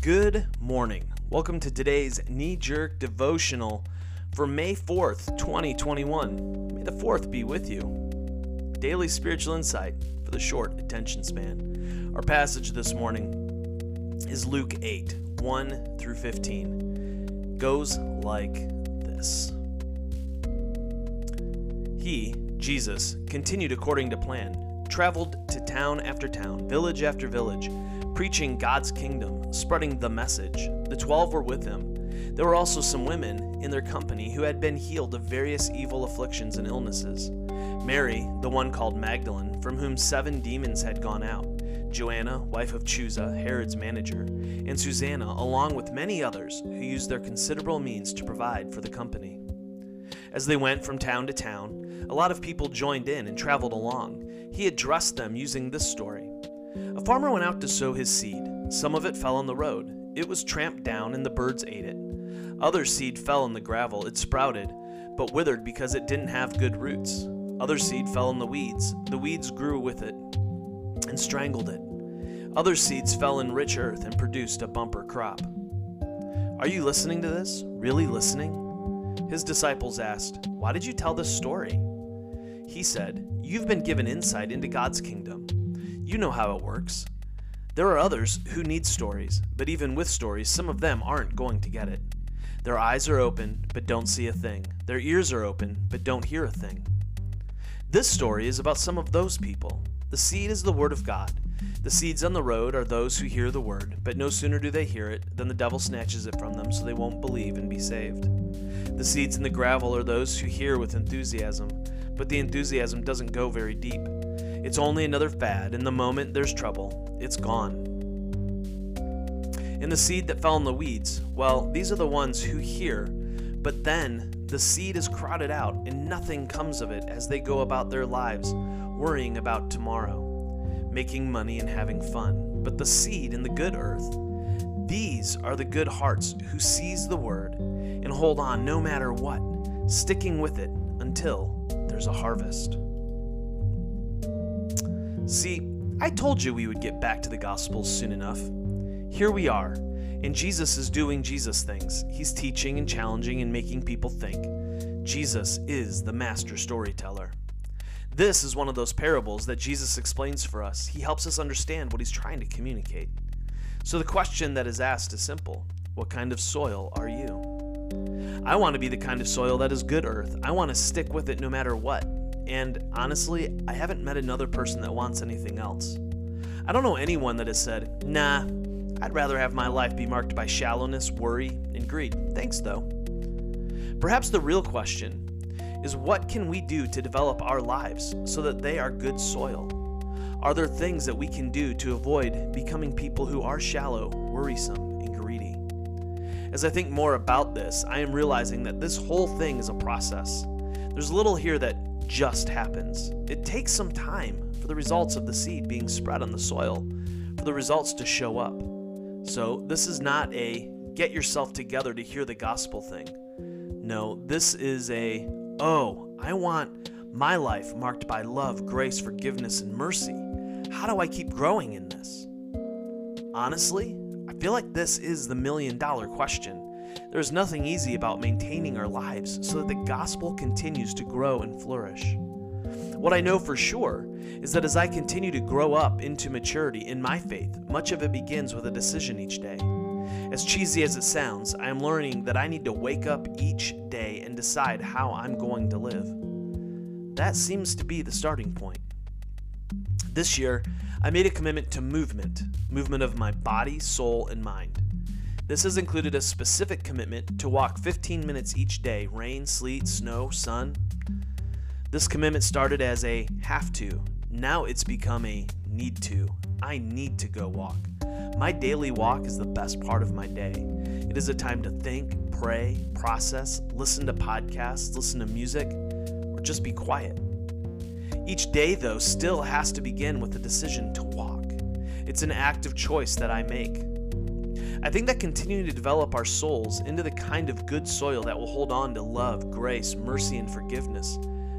Good morning. Welcome to today's knee jerk devotional for May 4th, 2021. May the 4th be with you. Daily spiritual insight for the short attention span. Our passage this morning is Luke 8, 1 through 15. Goes like this He, Jesus, continued according to plan, traveled to town after town, village after village preaching God's kingdom, spreading the message. The twelve were with him. There were also some women in their company who had been healed of various evil afflictions and illnesses. Mary, the one called Magdalene, from whom seven demons had gone out, Joanna, wife of Chuza, Herod's manager, and Susanna, along with many others who used their considerable means to provide for the company. As they went from town to town, a lot of people joined in and traveled along. He addressed them using this story. A farmer went out to sow his seed. Some of it fell on the road. It was tramped down, and the birds ate it. Other seed fell in the gravel. It sprouted, but withered because it didn't have good roots. Other seed fell in the weeds. The weeds grew with it and strangled it. Other seeds fell in rich earth and produced a bumper crop. Are you listening to this? Really listening? His disciples asked, Why did you tell this story? He said, You've been given insight into God's kingdom. You know how it works. There are others who need stories, but even with stories, some of them aren't going to get it. Their eyes are open, but don't see a thing. Their ears are open, but don't hear a thing. This story is about some of those people. The seed is the Word of God. The seeds on the road are those who hear the Word, but no sooner do they hear it than the devil snatches it from them so they won't believe and be saved. The seeds in the gravel are those who hear with enthusiasm, but the enthusiasm doesn't go very deep. It's only another fad, and the moment there's trouble, it's gone. And the seed that fell in the weeds, well, these are the ones who hear, but then the seed is crowded out, and nothing comes of it as they go about their lives, worrying about tomorrow, making money and having fun. But the seed in the good earth, these are the good hearts who seize the word and hold on no matter what, sticking with it until there's a harvest. See, I told you we would get back to the Gospels soon enough. Here we are, and Jesus is doing Jesus things. He's teaching and challenging and making people think. Jesus is the master storyteller. This is one of those parables that Jesus explains for us. He helps us understand what he's trying to communicate. So the question that is asked is simple What kind of soil are you? I want to be the kind of soil that is good earth. I want to stick with it no matter what. And honestly, I haven't met another person that wants anything else. I don't know anyone that has said, nah, I'd rather have my life be marked by shallowness, worry, and greed. Thanks, though. Perhaps the real question is what can we do to develop our lives so that they are good soil? Are there things that we can do to avoid becoming people who are shallow, worrisome, and greedy? As I think more about this, I am realizing that this whole thing is a process. There's little here that just happens. It takes some time for the results of the seed being spread on the soil, for the results to show up. So, this is not a get yourself together to hear the gospel thing. No, this is a, oh, I want my life marked by love, grace, forgiveness, and mercy. How do I keep growing in this? Honestly, I feel like this is the million dollar question. There's nothing easy about maintaining our lives so that the gospel continues to grow and flourish. What I know for sure is that as I continue to grow up into maturity in my faith, much of it begins with a decision each day. As cheesy as it sounds, I am learning that I need to wake up each day and decide how I'm going to live. That seems to be the starting point. This year, I made a commitment to movement movement of my body, soul, and mind. This has included a specific commitment to walk 15 minutes each day, rain, sleet, snow, sun. This commitment started as a have to. Now it's become a need to. I need to go walk. My daily walk is the best part of my day. It is a time to think, pray, process, listen to podcasts, listen to music, or just be quiet. Each day, though, still has to begin with the decision to walk. It's an active choice that I make. I think that continuing to develop our souls into the kind of good soil that will hold on to love, grace, mercy, and forgiveness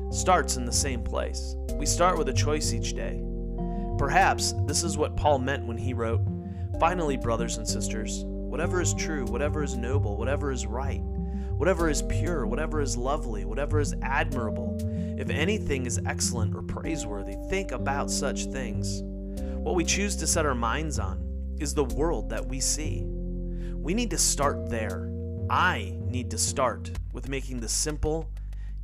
starts in the same place. We start with a choice each day. Perhaps this is what Paul meant when he wrote, Finally, brothers and sisters, whatever is true, whatever is noble, whatever is right, whatever is pure, whatever is lovely, whatever is admirable, if anything is excellent or praiseworthy, think about such things. What we choose to set our minds on is the world that we see. We need to start there. I need to start with making the simple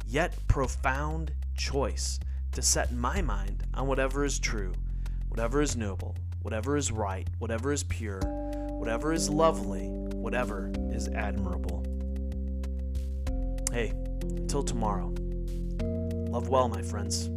yet profound choice to set my mind on whatever is true, whatever is noble, whatever is right, whatever is pure, whatever is lovely, whatever is admirable. Hey, until tomorrow, love well, my friends.